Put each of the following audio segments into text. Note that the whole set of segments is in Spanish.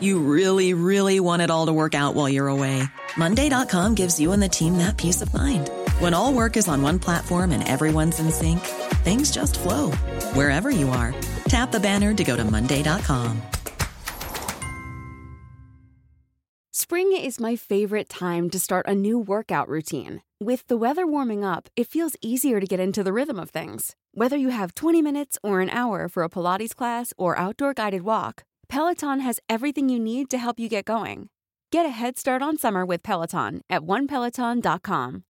You really, really want it all to work out while you're away. Monday.com gives you and the team that peace of mind. When all work is on one platform and everyone's in sync, things just flow wherever you are. Tap the banner to go to Monday.com. Spring is my favorite time to start a new workout routine. With the weather warming up, it feels easier to get into the rhythm of things. Whether you have 20 minutes or an hour for a Pilates class or outdoor guided walk, Peloton has everything you need to help you get going. Get a head start on summer with Peloton at onepeloton.com.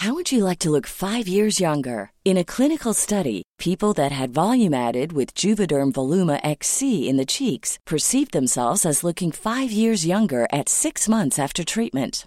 How would you like to look five years younger? In a clinical study, people that had volume added with Juvederm Voluma XC in the cheeks perceived themselves as looking five years younger at six months after treatment.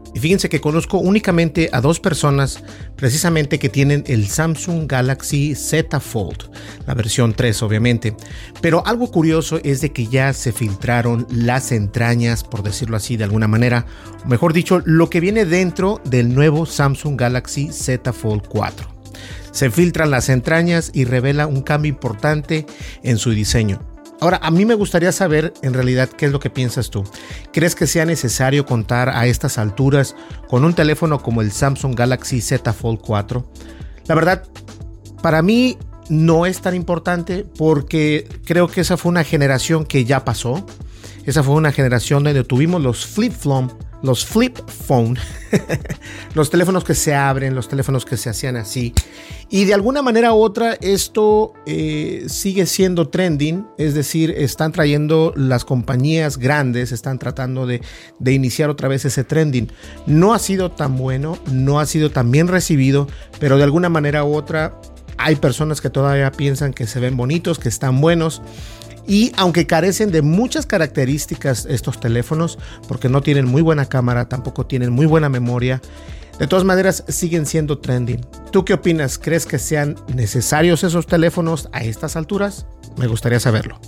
Y fíjense que conozco únicamente a dos personas precisamente que tienen el Samsung Galaxy Z Fold, la versión 3 obviamente. Pero algo curioso es de que ya se filtraron las entrañas, por decirlo así de alguna manera, o mejor dicho, lo que viene dentro del nuevo Samsung Galaxy Z Fold 4. Se filtran las entrañas y revela un cambio importante en su diseño. Ahora, a mí me gustaría saber en realidad qué es lo que piensas tú. ¿Crees que sea necesario contar a estas alturas con un teléfono como el Samsung Galaxy Z Fold 4? La verdad, para mí no es tan importante porque creo que esa fue una generación que ya pasó. Esa fue una generación donde tuvimos los flip flop los flip phone, los teléfonos que se abren, los teléfonos que se hacían así. Y de alguna manera u otra esto eh, sigue siendo trending, es decir, están trayendo las compañías grandes, están tratando de, de iniciar otra vez ese trending. No ha sido tan bueno, no ha sido tan bien recibido, pero de alguna manera u otra hay personas que todavía piensan que se ven bonitos, que están buenos. Y aunque carecen de muchas características estos teléfonos, porque no tienen muy buena cámara, tampoco tienen muy buena memoria, de todas maneras siguen siendo trending. ¿Tú qué opinas? ¿Crees que sean necesarios esos teléfonos a estas alturas? Me gustaría saberlo.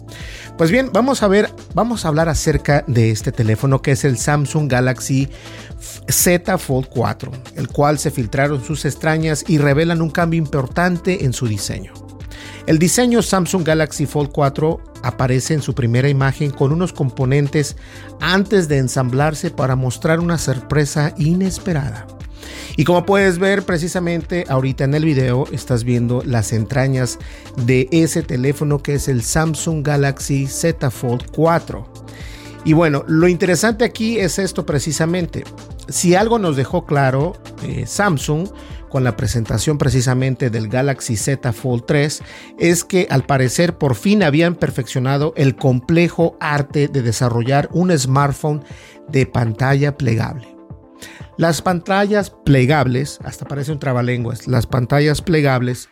Pues bien, vamos a ver, vamos a hablar acerca de este teléfono que es el Samsung Galaxy Z Fold 4, el cual se filtraron sus extrañas y revelan un cambio importante en su diseño. El diseño Samsung Galaxy Fold 4 aparece en su primera imagen con unos componentes antes de ensamblarse para mostrar una sorpresa inesperada. Y como puedes ver precisamente ahorita en el video, estás viendo las entrañas de ese teléfono que es el Samsung Galaxy Z Fold 4. Y bueno, lo interesante aquí es esto precisamente. Si algo nos dejó claro eh, Samsung con la presentación precisamente del Galaxy Z Fold 3 es que al parecer por fin habían perfeccionado el complejo arte de desarrollar un smartphone de pantalla plegable. Las pantallas plegables, hasta parece un trabalenguas, las pantallas plegables,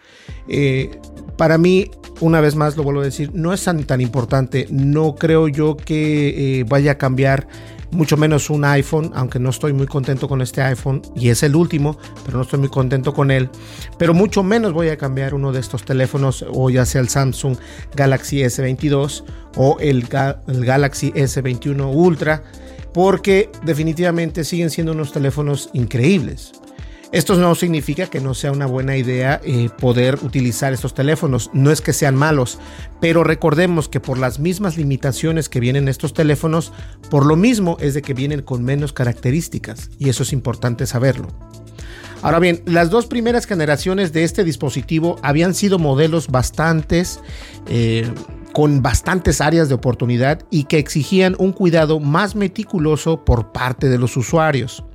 eh, para mí, una vez más lo vuelvo a decir, no es tan, tan importante. No creo yo que eh, vaya a cambiar mucho menos un iPhone, aunque no estoy muy contento con este iPhone y es el último, pero no estoy muy contento con él. Pero mucho menos voy a cambiar uno de estos teléfonos, o ya sea el Samsung Galaxy S22 o el, el Galaxy S21 Ultra, porque definitivamente siguen siendo unos teléfonos increíbles. Esto no significa que no sea una buena idea eh, poder utilizar estos teléfonos, no es que sean malos, pero recordemos que por las mismas limitaciones que vienen estos teléfonos, por lo mismo es de que vienen con menos características y eso es importante saberlo. Ahora bien, las dos primeras generaciones de este dispositivo habían sido modelos bastantes, eh, con bastantes áreas de oportunidad y que exigían un cuidado más meticuloso por parte de los usuarios.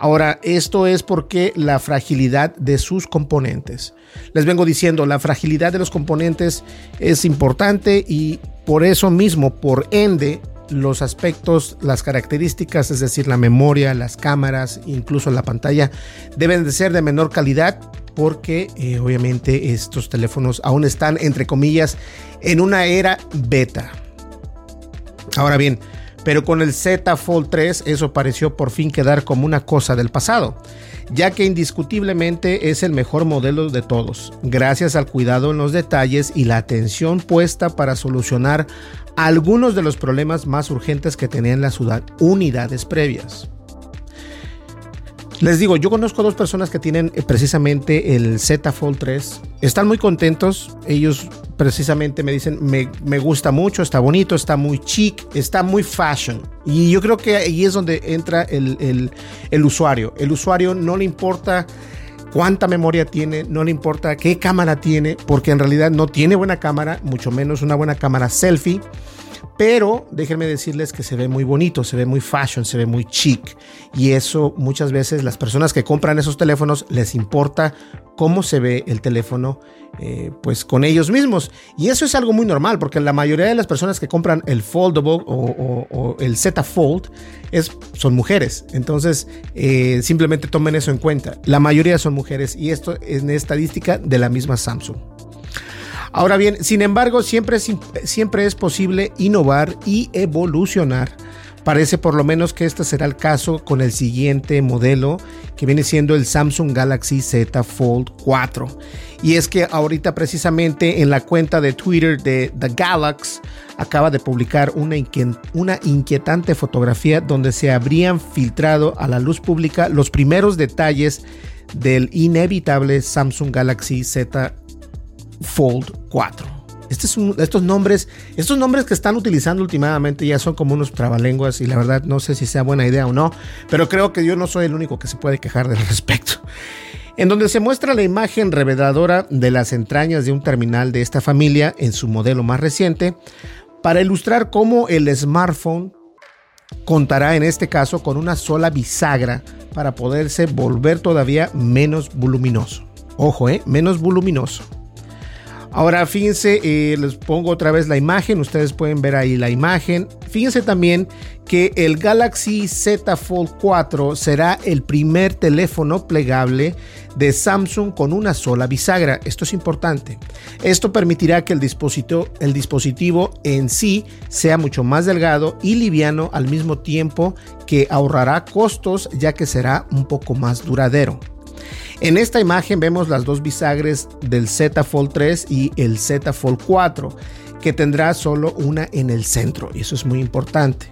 Ahora, esto es porque la fragilidad de sus componentes. Les vengo diciendo, la fragilidad de los componentes es importante y por eso mismo, por ende, los aspectos, las características, es decir, la memoria, las cámaras, incluso la pantalla, deben de ser de menor calidad porque eh, obviamente estos teléfonos aún están, entre comillas, en una era beta. Ahora bien, pero con el Z Fold 3 eso pareció por fin quedar como una cosa del pasado, ya que indiscutiblemente es el mejor modelo de todos, gracias al cuidado en los detalles y la atención puesta para solucionar algunos de los problemas más urgentes que tenían las unidades previas. Les digo, yo conozco dos personas que tienen eh, precisamente el Z Fold 3. Están muy contentos. Ellos precisamente me dicen, me, gusta mucho, está bonito, está muy chic, está muy fashion. Y yo creo que ahí es donde entra el, el usuario. El usuario no le importa cuánta memoria tiene, no le importa qué cámara tiene, porque en realidad no tiene buena cámara, mucho menos una buena cámara selfie. Pero déjenme decirles que se ve muy bonito, se ve muy fashion, se ve muy chic. Y eso muchas veces las personas que compran esos teléfonos les importa cómo se ve el teléfono eh, pues con ellos mismos. Y eso es algo muy normal porque la mayoría de las personas que compran el Foldable o, el Z Fold es, son mujeres. Entonces eh, simplemente tomen eso en cuenta. La mayoría son mujeres y esto es una estadística de la misma Samsung. Ahora bien, sin embargo, siempre es, siempre es posible innovar y evolucionar. Parece por lo menos que este será el caso con el siguiente modelo que viene siendo el Samsung Galaxy Z Fold 4. Y es que ahorita precisamente en la cuenta de Twitter de The Galaxy acaba de publicar una, una inquietante fotografía donde se habrían filtrado a la luz pública los primeros detalles del inevitable Samsung Galaxy Z Fold 4. Este estos nombres, estos nombres que están utilizando últimamente ya son como unos trabalenguas y la verdad no sé si sea buena idea o no, pero creo que yo no soy el único que se puede quejar del respecto. En donde se muestra la imagen reveladora de las entrañas de un terminal de esta familia en su modelo más reciente, para ilustrar cómo el smartphone contará en este caso con una sola bisagra para poderse volver todavía menos voluminoso. Ojo, eh, menos voluminoso. Ahora fíjense, eh, les pongo otra vez la imagen, ustedes pueden ver ahí la imagen. Fíjense también que el Galaxy Z Fold 4 será el primer teléfono plegable de Samsung con una sola bisagra. Esto es importante. Esto permitirá que el dispositivo, el dispositivo en sí sea mucho más delgado y liviano al mismo tiempo que ahorrará costos ya que será un poco más duradero. En esta imagen vemos las dos bisagres del Z Fold 3 y el Z Fold 4, que tendrá solo una en el centro, y eso es muy importante.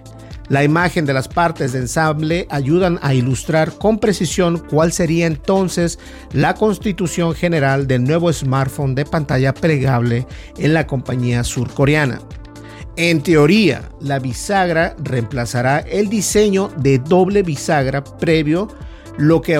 La imagen de las partes de ensamble ayudan a ilustrar con precisión cuál sería entonces la constitución general del nuevo smartphone de pantalla plegable en la compañía surcoreana. En teoría, la bisagra reemplazará el diseño de doble bisagra previo lo que,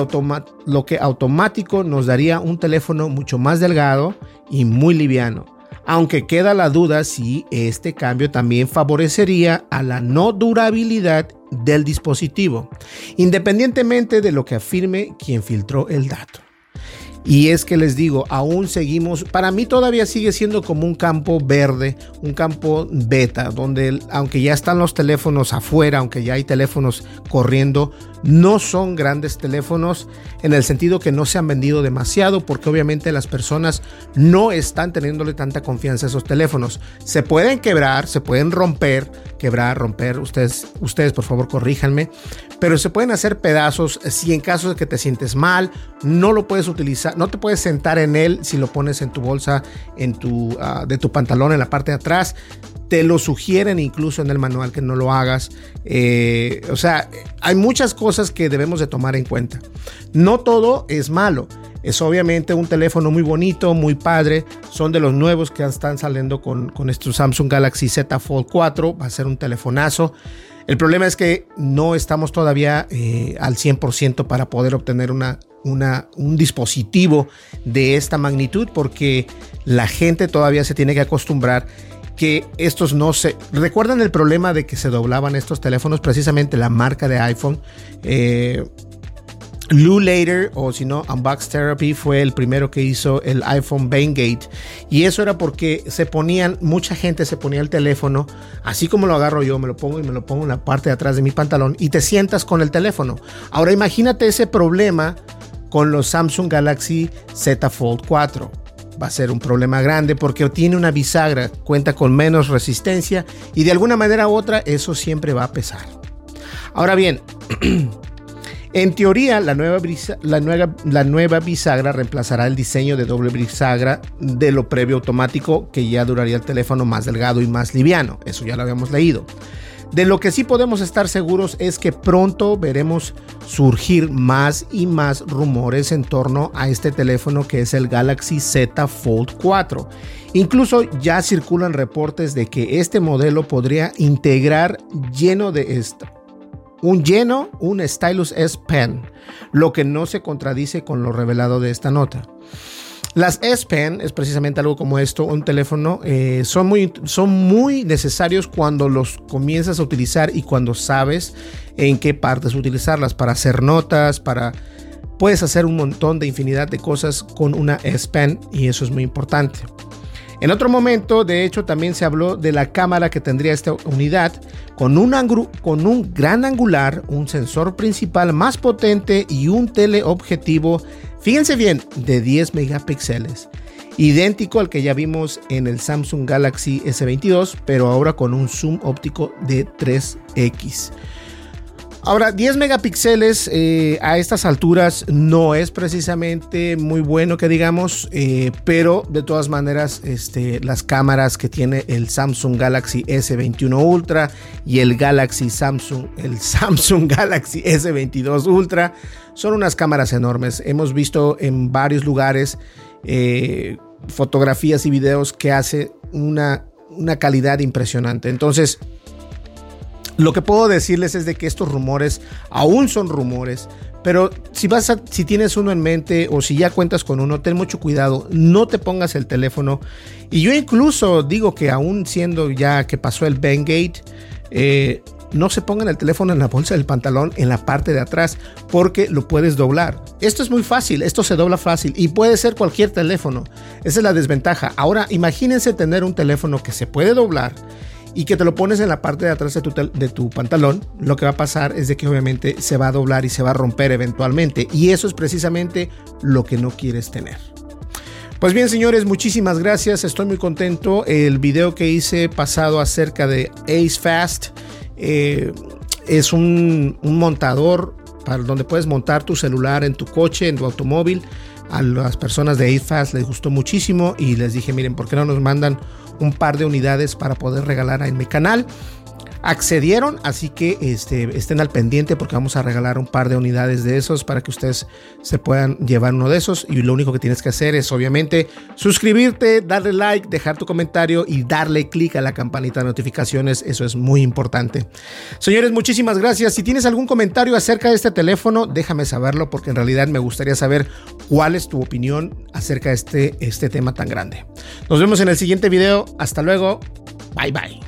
automático nos daría un teléfono mucho más delgado y muy liviano. Aunque queda la duda si este cambio también favorecería a la no durabilidad del dispositivo, independientemente de lo que afirme quien filtró el dato. Y es que les digo, aún seguimos, para mí todavía sigue siendo como un campo verde, un campo beta, donde aunque ya están los teléfonos afuera, aunque ya hay teléfonos corriendo, no son grandes teléfonos en el sentido que no se han vendido demasiado porque obviamente las personas no están teniéndole tanta confianza a esos teléfonos. Se pueden quebrar, se pueden romper, quebrar, romper, ustedes, ustedes por favor corríjanme, pero se pueden hacer pedazos si en caso de que te sientes mal, no lo puedes utilizar, no te puedes sentar en él si lo pones en tu bolsa, en tu, ah, de tu pantalón en la parte de atrás te lo sugieren incluso en el manual que no lo hagas. Eh, o sea, hay muchas cosas que debemos de tomar en cuenta. No todo es malo. Es obviamente un teléfono muy bonito, muy padre. Son de los nuevos que están saliendo con, con este Samsung Galaxy Z Fold 4. Va a ser un telefonazo. El problema es que no estamos todavía eh, al 100% para poder obtener una, una, un dispositivo de esta magnitud porque la gente todavía se tiene que acostumbrar que estos no se... ¿Recuerdan el problema de que se doblaban estos teléfonos? Precisamente la marca de iPhone. Eh, Lou Later, o si no, Unbox Therapy fue el primero que hizo el iPhone Bangate. Y eso era porque se ponían, mucha gente se ponía el teléfono, así como lo agarro yo, me lo pongo y me lo pongo en la parte de atrás de mi pantalón y te sientas con el teléfono. Ahora imagínate ese problema con los Samsung Galaxy Z Fold 4 va a ser un problema grande porque tiene una bisagra, cuenta con menos resistencia y de alguna manera u otra eso siempre va a pesar. Ahora bien, en teoría la nueva, bisagra reemplazará el diseño de doble bisagra de lo previo automático que ya duraría el teléfono más delgado y más liviano. Eso ya lo habíamos leído. De lo que sí podemos estar seguros es que pronto veremos surgir más y más rumores en torno a este teléfono que es el Galaxy Z Fold 4. Incluso ya circulan reportes de que este modelo podría integrar lleno de un lleno, un Stylus S Pen, lo que no se contradice con lo revelado de esta nota. Las S Pen es precisamente algo como esto, un teléfono, eh, son, muy, son muy necesarios cuando los comienzas a utilizar y cuando sabes en qué partes utilizarlas, para hacer notas, para... Puedes hacer un montón de infinidad de cosas con una S Pen y eso es muy importante. En otro momento, de hecho, también se habló de la cámara que tendría esta unidad con un, gran angular, un sensor principal más potente y un teleobjetivo, fíjense bien, de 10 megapíxeles. Idéntico al que ya vimos en el Samsung Galaxy S22, pero ahora con un zoom óptico de 3x. Ahora, 10 megapíxeles eh, a estas alturas no es precisamente muy bueno que digamos, eh, pero de todas maneras, este, las cámaras que tiene el Samsung Galaxy S21 Ultra y el Galaxy Samsung, el Samsung Galaxy S22 Ultra son unas cámaras enormes. Hemos visto en varios lugares eh, fotografías y videos que hace una, una calidad impresionante. Entonces, lo que puedo decirles es de que estos rumores aún son rumores, pero si vas a, si tienes uno en mente o si ya cuentas con uno, ten mucho cuidado, no te pongas el teléfono. Y yo incluso digo que aún siendo ya que pasó el Bangate, eh, no se pongan el teléfono en la bolsa del pantalón en la parte de atrás porque lo puedes doblar. Esto es muy fácil, esto se dobla fácil y puede ser cualquier teléfono. Esa es la desventaja. Ahora imagínense tener un teléfono que se puede doblar y que te lo pones en la parte de atrás de tu, de tu, pantalón, lo que va a pasar es de que obviamente se va a doblar y se va a romper eventualmente. Y eso es precisamente lo que no quieres tener. Pues bien, señores, muchísimas gracias. Estoy muy contento. El video que hice pasado acerca de Ace Fast eh, es un, un montador para donde puedes montar tu celular en tu coche, en tu automóvil. A las personas de Ace Fast les gustó muchísimo y les dije, miren, ¿por qué no nos mandan un par de unidades para poder regalar en mi canal. Accedieron, así que este, estén al pendiente porque vamos a regalar un par de unidades de esos para que ustedes se puedan llevar uno de esos. Y lo único que tienes que hacer es obviamente suscribirte, darle like, dejar tu comentario y darle clic a la campanita de notificaciones. Eso es muy importante. Señores, muchísimas gracias. Si tienes algún comentario acerca de este teléfono, déjame saberlo porque en realidad me gustaría saber cuál es tu opinión acerca de este, este tema tan grande. Nos vemos en el siguiente video. Hasta luego. Bye bye.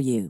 you.